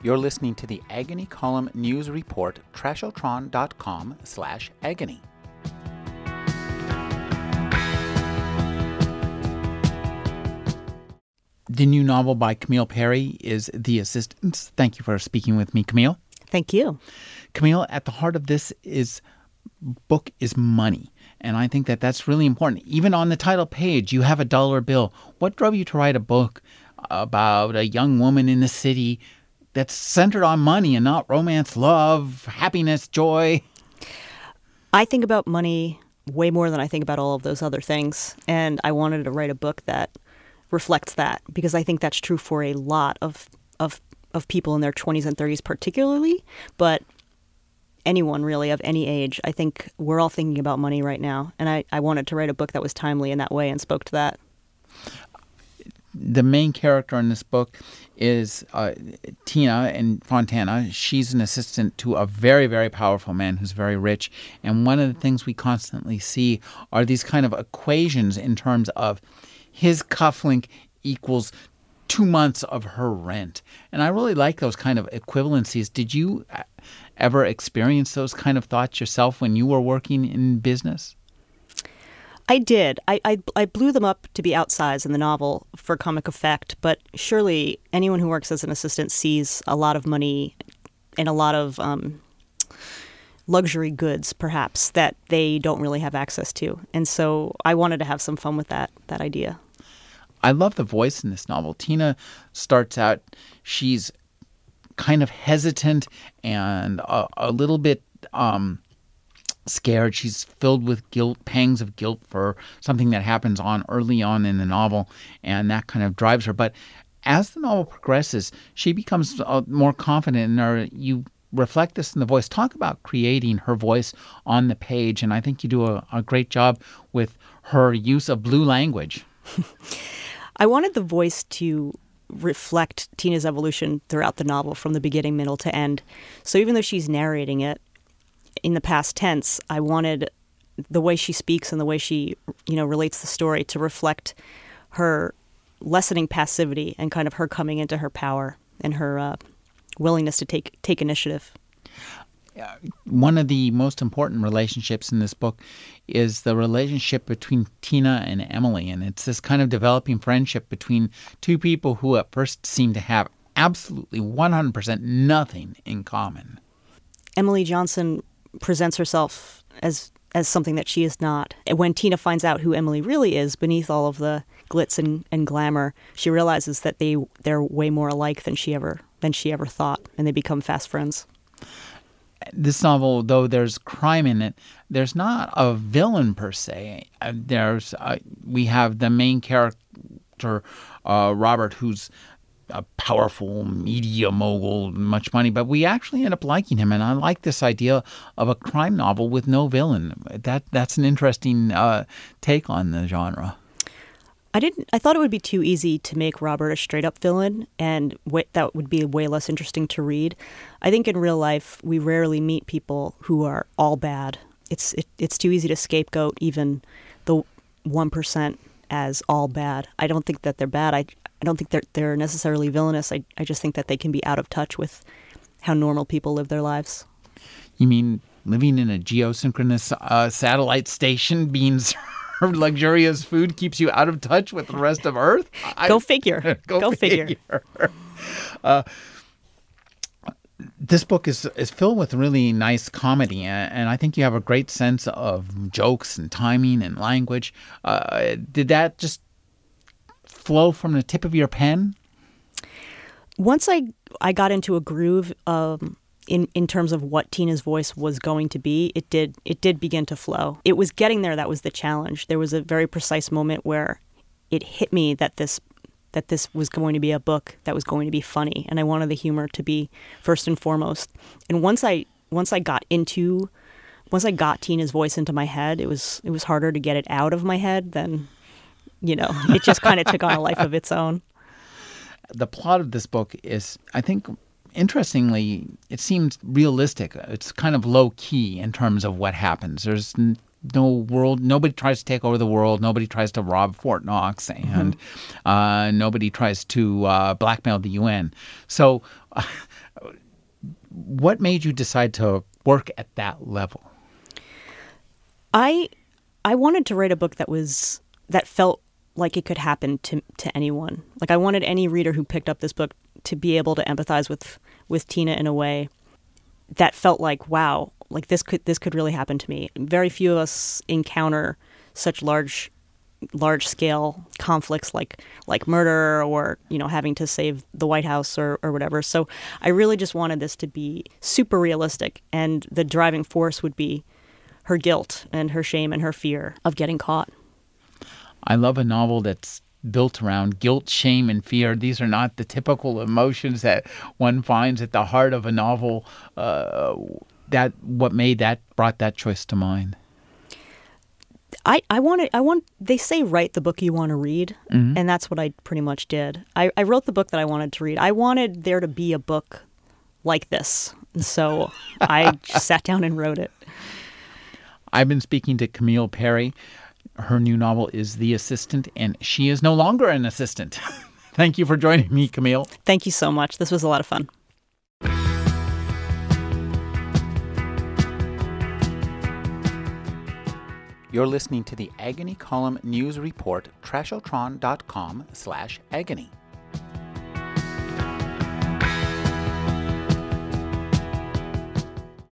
You're listening to the Agony Column News Report, trashotron.com slash agony. The new novel by Camille Perri is The Assistants. Thank you for speaking with me, Camille. Thank you. Camille, at the heart of this is book is money. And I think that that's really important. Even on the title page, you have a dollar bill. What drove you to write a book about a young woman in the city that's centered on money and not romance, love, happiness, joy? I think about money way more than I think about all of those other things. And I wanted to write a book that reflects that because I think that's true for a lot of, of, of people in their 20s and 30s, particularly. But anyone really of any age. I think we're all thinking about money right now. And I, I wanted to write a book that was timely in that way and spoke to that. The main character in this book is uh, Tina and Fontana. She's an assistant to a very, very powerful man who's very rich. And one of the things we constantly see are these kind of equations in terms of his cufflink equals two months of her rent. And I really like those kind of equivalencies. Did you uh, ever experience those kind of thoughts yourself when you were working in business? I did. I, I, I, blew them up to be outsized in the novel for comic effect, but surely anyone who works as an assistant sees a lot of money and a lot of um, luxury goods, perhaps, that they don't really have access to. And so I wanted to have some fun with that, that idea. I love the voice in this novel. Tina starts out, she's kind of hesitant and a, a little bit um, scared. She's filled with guilt, pangs of guilt for something that happens on early on in the novel, and that kind of drives her. But as the novel progresses, she becomes uh, more confident in her. You reflect this in the voice. Talk about creating her voice on the page, and I think you do a, a great job with her use of blue language. I wanted the voice to reflect Tina's evolution throughout the novel from the beginning, middle to end. So even though she's narrating it in the past tense, I wanted the way she speaks and the way she, you know, relates the story to reflect her lessening passivity and kind of her coming into her power and her uh, willingness to take take initiative one of the most important relationships in this book is the relationship between Tina and Emily. And it's this kind of developing friendship between two people who at first seem to have absolutely 100% nothing in common. Emily Johnson presents herself as as something that she is not. And when Tina finds out who Emily really is beneath all of the glitz and, and glamour, she realizes that they they're way more alike than she ever than she ever thought, and they become fast friends this novel, though there's crime in it, there's not a villain per se. Uh, there's uh, we have the main character, uh, Robert, who's a powerful media mogul, much money, but we actually end up liking him, and I like this idea of a crime novel with no villain. That that's an interesting uh, take on the genre. I didn't. I thought it would be too easy to make Robert a straight up villain, and that would be way less interesting to read. I think in real life we rarely meet people who are all bad. It's it, it's too easy to scapegoat even the one percent as all bad. I don't think that they're bad. I I don't think they're they're necessarily villainous. I I just think that they can be out of touch with how normal people live their lives. You mean living in a geosynchronous uh, satellite station being served luxurious food keeps you out of touch with the rest of Earth? I, go figure. go, go, figure. figure. Uh, this book is is filled with really nice comedy, and I think you have a great sense of jokes and timing and language. Uh, did that just flow from the tip of your pen? Once I I got into a groove um, in in terms of what Tina's voice was going to be, it did it did begin to flow. It was getting there that was the challenge. There was a very precise moment where it hit me that this that this was going to be a book that was going to be funny and I wanted the humor to be first and foremost. And once I once I got into once I got Tina's voice into my head, it was it was harder to get it out of my head than you know, it just kind of took on a life of its own. The plot of this book is I think interestingly, it seems realistic. It's kind of low key in terms of what happens. There's no world. Nobody tries to take over the world. Nobody tries to rob Fort Knox, mm-hmm. and mm-hmm. uh, nobody tries to uh, blackmail the UN. So. Uh, what made you decide to work at that level? I I wanted to write a book that was that felt like it could happen to to anyone. Like I wanted any reader who picked up this book to be able to empathize with with Tina in a way that felt like wow, like this could this could really happen to me. Very few of us encounter such large large scale conflicts like like murder or you know having to save the White House or, or whatever. So I really just wanted this to be super realistic and the driving force would be her guilt and her shame and her fear of getting caught. I love a novel that's built around guilt, shame, and fear. These are not the typical emotions that one finds at the heart of a novel. Uh, that what made that brought that choice to mind. I, I wanted I want they say write the book you want to read Mm-hmm. and that's what I pretty much did. I, I wrote the book that I wanted to read. I wanted there to be a book like this. And so I sat down and wrote it. I've been speaking to Camille Perri. Her new novel is The Assistant, and she is no longer an assistant. Thank you for joining me, Camille. Thank you so much. This was a lot of fun. You're listening to the Agony Column News Report, trashotron.com slash agony.